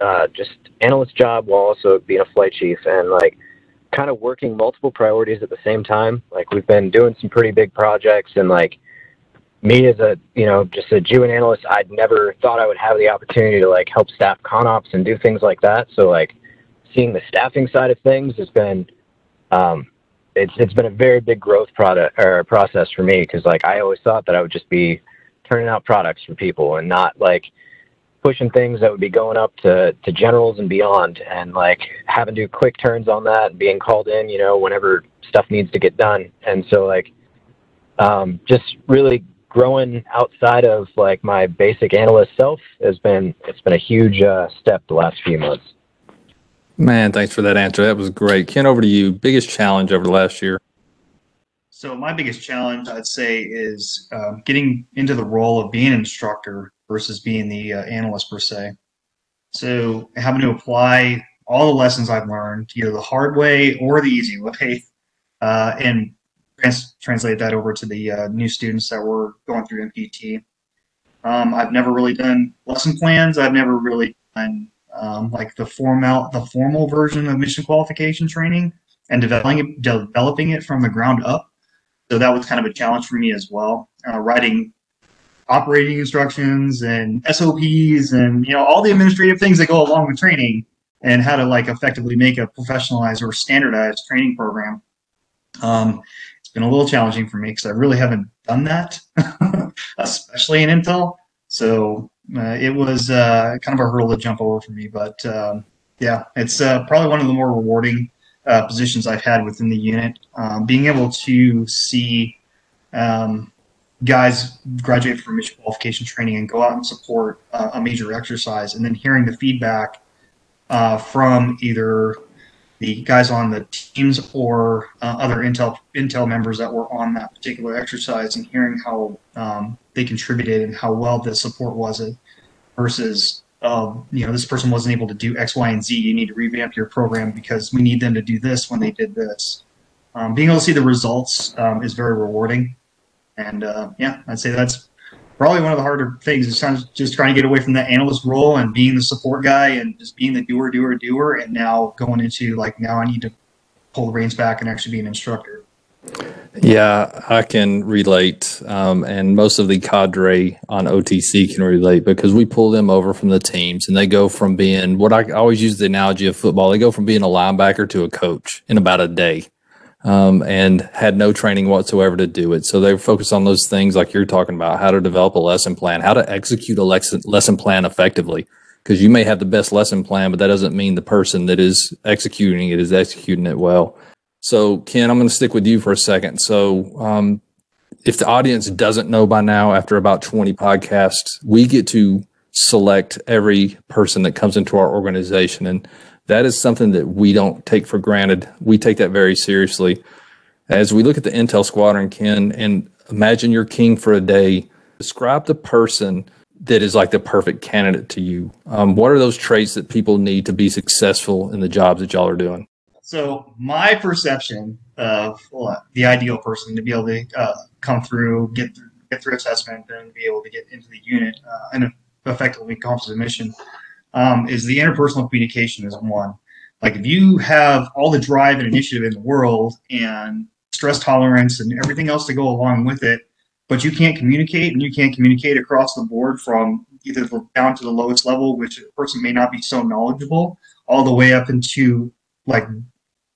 uh, just analyst job while also being a flight chief and like kind of working multiple priorities at the same time. Like we've been doing some pretty big projects and like me as a you know just a GeoInt analyst, I'd never thought I would have the opportunity to like help staff ConOps and do things like that. So like seeing the staffing side of things has been um, it's it's been a very big growth product or process for me because like I always thought that I would just be turning out products for people and not like pushing things that would be going up to, to generals and beyond and like having to do quick turns on that and being called in, you know, whenever stuff needs to get done. And so like um, just really growing outside of like my basic analyst self has been it's been a huge uh, step the last few months. Man, thanks for that answer. That was great. Ken, over to you. Biggest challenge over the last year. So my biggest challenge, I'd say, is um, getting into the role of being an instructor versus being the uh, analyst per se. So having to apply all the lessons I've learned, either the hard way or the easy *laughs* way, uh, and trans- translate that over to the uh, new students that were going through MQT. Um, I've never really done lesson plans. I've never really done um, like the formal the formal version of mission qualification training and developing it, developing it from the ground up. So that was kind of a challenge for me as well. Uh, writing operating instructions and SOPs and you know all the administrative things that go along with training and how to like effectively make a professionalized or standardized training program. Um, it's been a little challenging for me because I really haven't done that, *laughs* especially in Intel. So it was uh, kind of a hurdle to jump over for me. But um, yeah, it's uh, probably one of the more rewarding uh, positions I've had within the unit. Um, being able to see um, guys graduate from mission qualification training and go out and support uh, a major exercise, and then hearing the feedback uh, from either the guys on the teams or uh, other Intel Intel members that were on that particular exercise and hearing how um, they contributed and how well the support was it versus uh, you know this person wasn't able to do X, Y, and Z. You need to revamp your program because we need them to do this when they did this. Um, being able to see the results um, is very rewarding, and uh, yeah, I'd say that's probably one of the harder things is just trying to get away from that analyst role and being the support guy and just being the doer, doer, doer, and now going into like now I need to pull the reins back and actually be an instructor. Yeah, I can relate, um, and most of the cadre on OTC can relate because we pull them over from the teams, and they go from being what I always use the analogy of football. They go from being a linebacker to a coach in about a day um, and had no training whatsoever to do it. So they focus on those things like you're talking about, how to develop a lesson plan, how to execute a lesson, lesson plan effectively. Because you may have the best lesson plan, but that doesn't mean the person that is executing it is executing it well. So, Ken, I'm going to stick with you for a second. So, um, if the audience doesn't know by now, after about 20 podcasts, we get to select every person that comes into our organization. And that is something that we don't take for granted. We take that very seriously. As we look at the Intel Squadron, Ken, and imagine you're king for a day, describe the person that is like the perfect candidate to you. Um, what are those traits that people need to be successful in the jobs that y'all are doing? So my perception of well, the ideal person to be able to uh, come through, get through, get through assessment, and be able to get into the unit uh, and effectively accomplish the mission um, is the interpersonal communication is one. Like if you have all the drive and initiative in the world and stress tolerance and everything else to go along with it, but you can't communicate and you can't communicate across the board from either down to the lowest level, which a person may not be so knowledgeable, all the way up into like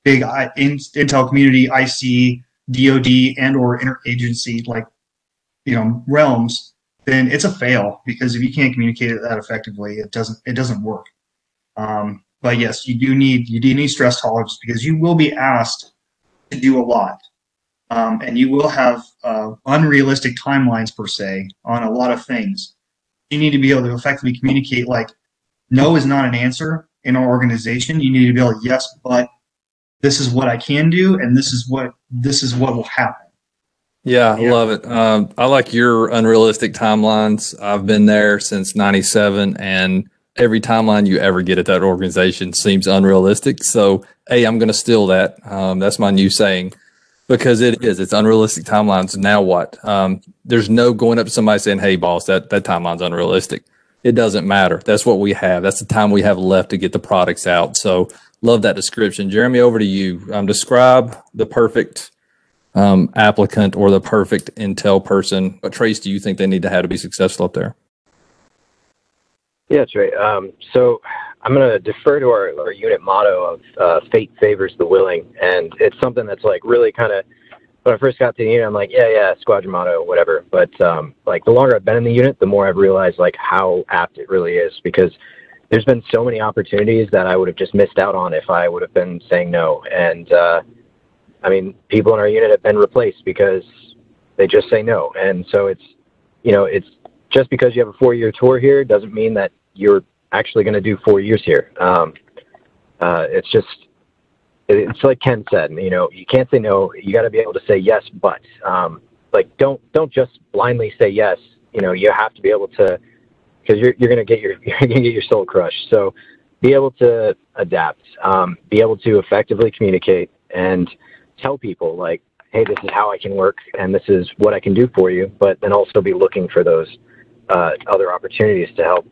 big Intel community, IC, DoD, and or interagency like you know realms, then it's a fail because if you can't communicate it that effectively, it doesn't it doesn't work. Um, but yes, you do need you do need stress tolerance because you will be asked to do a lot, um, and you will have uh, unrealistic timelines per se on a lot of things. You need to be able to effectively communicate like no is not an answer in our organization. You need to be able to yes, but this is what I can do, and this is what this is what will happen. Yeah, I love it. Um, I like your unrealistic timelines. I've been there since '97, and every timeline you ever get at that organization seems unrealistic. So, hey, I'm going to steal that. Um, that's my new saying because it is. It's unrealistic timelines. Now what? Um, there's no going up to somebody saying, "Hey, boss, that that timeline's unrealistic." It doesn't matter. That's what we have. That's the time we have left to get the products out. So Love that description. Jeremy, over to you. Um, describe the perfect um, applicant or the perfect Intel person. What traits do you think they need to have to be successful up there? Yeah, that's right. Um, so I'm going to defer to our, our unit motto of uh, fate favors the willing. And it's something that's like really kind of, when I first got to the unit, I'm like, yeah, yeah, squadron motto, whatever. But um, like the longer I've been in the unit, the more I've realized like how apt it really is because there's been so many opportunities that I would have just missed out on if I would have been saying no. And uh, I mean, people in our unit have been replaced because they just say no. And so it's, you know, it's just because you have a four year tour here doesn't mean that you're actually going to do four years here. Um, uh, it's just, it's like Ken said, you know, you can't say no. You got to be able to say yes, but um, like don't don't just blindly say yes. You know, you have to be able to because you're you're gonna get your *laughs* you're gonna get your soul crushed. So be able to adapt, um, be able to effectively communicate, and tell people like, hey, this is how I can work, and this is what I can do for you. But then also be looking for those uh, other opportunities to help,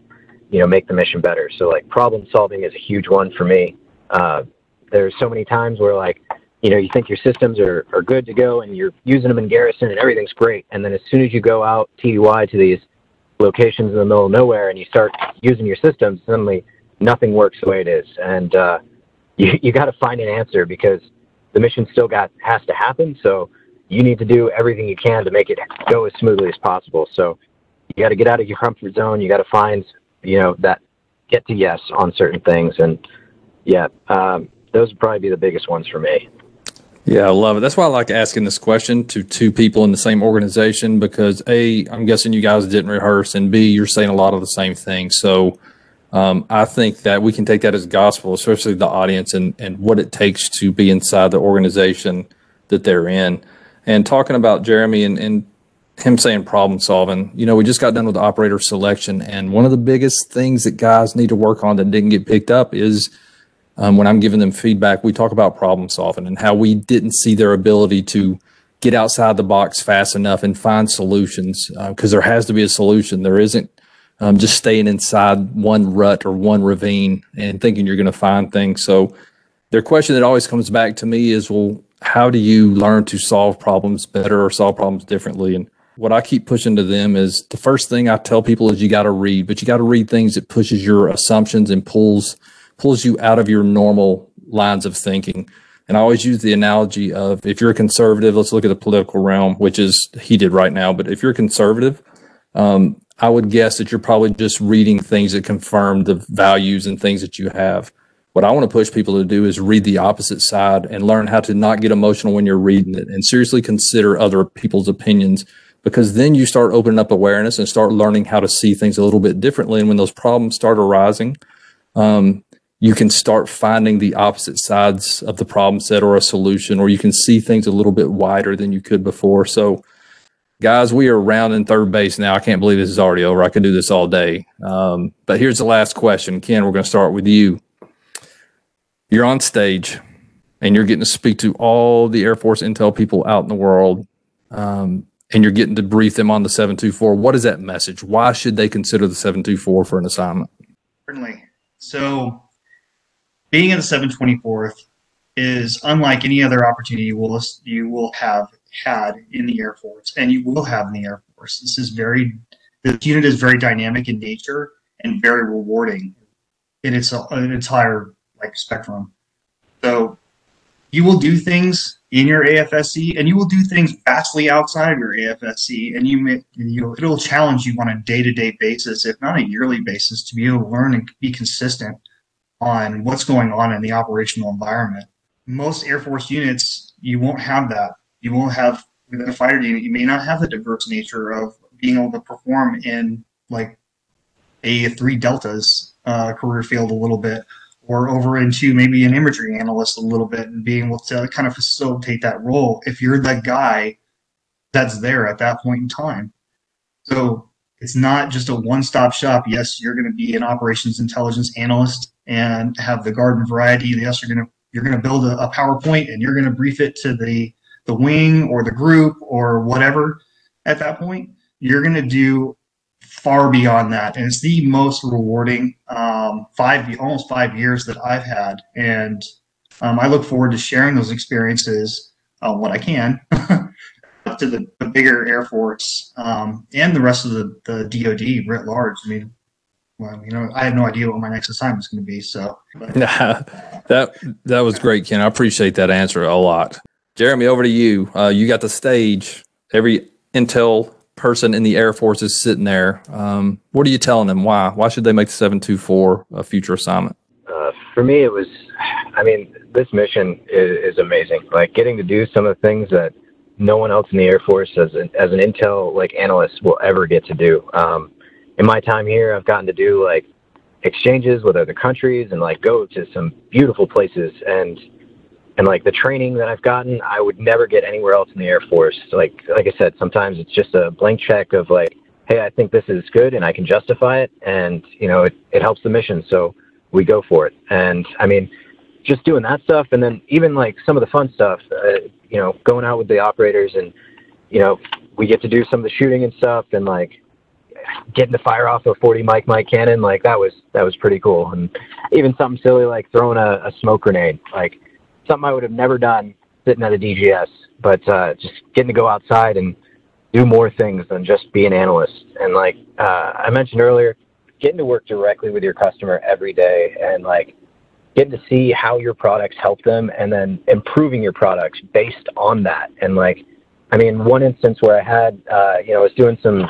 you know, make the mission better. So like problem solving is a huge one for me. Uh, there's so many times where like you know, you think your systems are, are good to go and you're using them in Garrison and everything's great. And then as soon as you go out TDY to these locations in the middle of nowhere and you start using your systems suddenly nothing works the way it is. And uh, you, *laughs* you got to find an answer because the mission still got has to happen. So you need to do everything you can to make it go as smoothly as possible. So you got to get out of your comfort zone. You got to find, you know, that get to yes on certain things. And yeah, um, those would probably be the biggest ones for me. Yeah, I love it. That's why I like asking this question to two people in the same organization because A, I'm guessing you guys didn't rehearse, and B, you're saying a lot of the same things. So um, I think that we can take that as gospel, especially the audience and, and what it takes to be inside the organization that they're in. And talking about Jeremy and, and him saying problem solving, you know, we just got done with operator selection. And one of the biggest things that guys need to work on that didn't get picked up is – um, when I'm giving them feedback, we talk about problem solving and how we didn't see their ability to get outside the box fast enough and find solutions because uh, there has to be a solution. There isn't um, just staying inside one rut or one ravine and thinking you're going to find things. So their question that always comes back to me is, well, how do you learn to solve problems better or solve problems differently? And what I keep pushing to them is the first thing I tell people is you got to read, but you got to read things that pushes your assumptions and pulls pulls you out of your normal lines of thinking. And I always use the analogy of if you're a conservative, let's look at the political realm, which is heated right now. But if you're a conservative, um, I would guess that you're probably just reading things that confirm the values and things that you have. What I want to push people to do is read the opposite side and learn how to not get emotional when you're reading it and seriously consider other people's opinions because then you start opening up awareness and start learning how to see things a little bit differently. And when those problems start arising, um, you can start finding the opposite sides of the problem set or a solution, or you can see things a little bit wider than you could before. So, guys, we are rounding third base now. I can't believe this is already over. I could do this all day. Um, but here's the last question. Ken, we're going to start with you. You're on stage and you're getting to speak to all the Air Force Intel people out in the world. Um, and you're getting to brief them on the 724. What is that message? Why should they consider the 724 for an assignment? Certainly. So, being in the 724th is unlike any other opportunity you will you will have had in the Air Force, and you will have in the Air Force. This is very the unit is very dynamic in nature and very rewarding in its an entire like spectrum. So you will do things in your AFSC, and you will do things vastly outside of your AFSC, and you may, you it'll challenge you on a day-to-day basis, if not a yearly basis, to be able to learn and be consistent on what's going on in the operational environment. Most Air Force units, you won't have that. You won't have within a fighter unit, you may not have the diverse nature of being able to perform in like a three deltas uh, career field a little bit, or over into maybe an imagery analyst a little bit and being able to kind of facilitate that role if you're the guy that's there at that point in time. So it's not just a one-stop shop. Yes, you're going to be an operations intelligence analyst and have the garden variety. Yes, you're going to you're going to build a, a PowerPoint and you're going to brief it to the the wing or the group or whatever. At that point, you're going to do far beyond that, and it's the most rewarding um, five almost five years that I've had, and um, I look forward to sharing those experiences uh, when I can *laughs* to the, the, bigger Air Force um, and the rest of the, the DoD writ large. I mean, well, you know, I have no idea what my next assignment is going to be. So, *laughs* nah, that that was great, Ken. I appreciate that answer a lot. Jeremy, over to you. Uh, you got the stage. Every Intel person in the Air Force is sitting there. Um, what are you telling them? Why? Why should they make the 724 a future assignment? Uh, for me, it was, I mean, this mission is, is, amazing. Like getting to do some of the things that no one else in the Air Force as an, as an Intel like analyst will ever get to do. Um, in my time here, I've gotten to do like exchanges with other countries and like go to some beautiful places and and like the training that I've gotten, I would never get anywhere else in the Air Force. Like like I said, sometimes it's just a blank check of like, hey, I think this is good and I can justify it, and you know it it helps the mission, so we go for it. And I mean, just doing that stuff, and then even like some of the fun stuff, uh, you know, going out with the operators, and you know, we get to do some of the shooting and stuff, and like getting to fire off a 40 mic mic cannon, like that was that was pretty cool. And even something silly like throwing a, a smoke grenade, like something I would have never done sitting at a DGS, but uh, just getting to go outside and do more things than just be an analyst. And like uh, I mentioned earlier, getting to work directly with your customer every day and like getting to see how your products help them and then improving your products based on that. And like, I mean, one instance where I had, uh, you know, I was doing some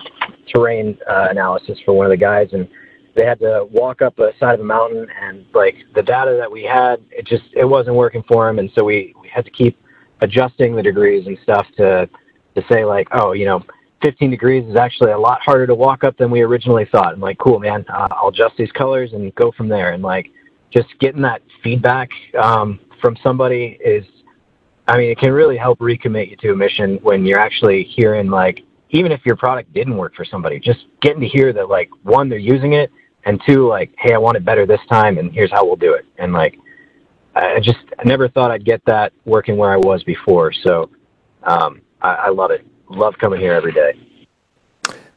terrain uh, analysis for one of the guys and they had to walk up a side of a mountain and like the data that we had it just it wasn't working for them and so we, we had to keep adjusting the degrees and stuff to to say like oh you know 15 degrees is actually a lot harder to walk up than we originally thought. I'm like cool man uh, i'll adjust these colors and go from there. And like just getting that feedback um, from somebody is i mean it can really help recommit you to a mission when you're actually hearing like even if your product didn't work for somebody, just getting to hear that like one, they're using it, and two, like, hey, I want it better this time, and here's how we'll do it. And like, I just I never thought I'd get that working where I was before. So um, I, I love it. Love coming here every day.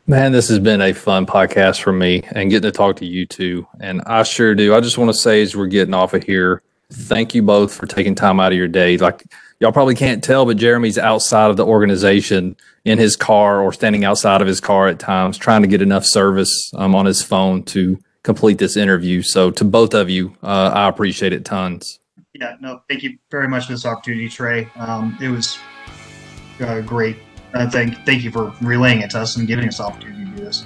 Man, this has been a fun podcast for me and getting to talk to you too. And I sure do. I just want to say as we're getting off of here, thank you both for taking time out of your day. Like y'all probably can't tell, but Jeremy's outside of the organization in his car or standing outside of his car at times, trying to get enough service um, on his phone to complete this interview. So to both of you, uh, I appreciate it tons. Yeah, no, thank you very much for this opportunity, Trey. Um, it was uh, great. Uh, thank, thank you for relaying it to us and giving us the opportunity to do this.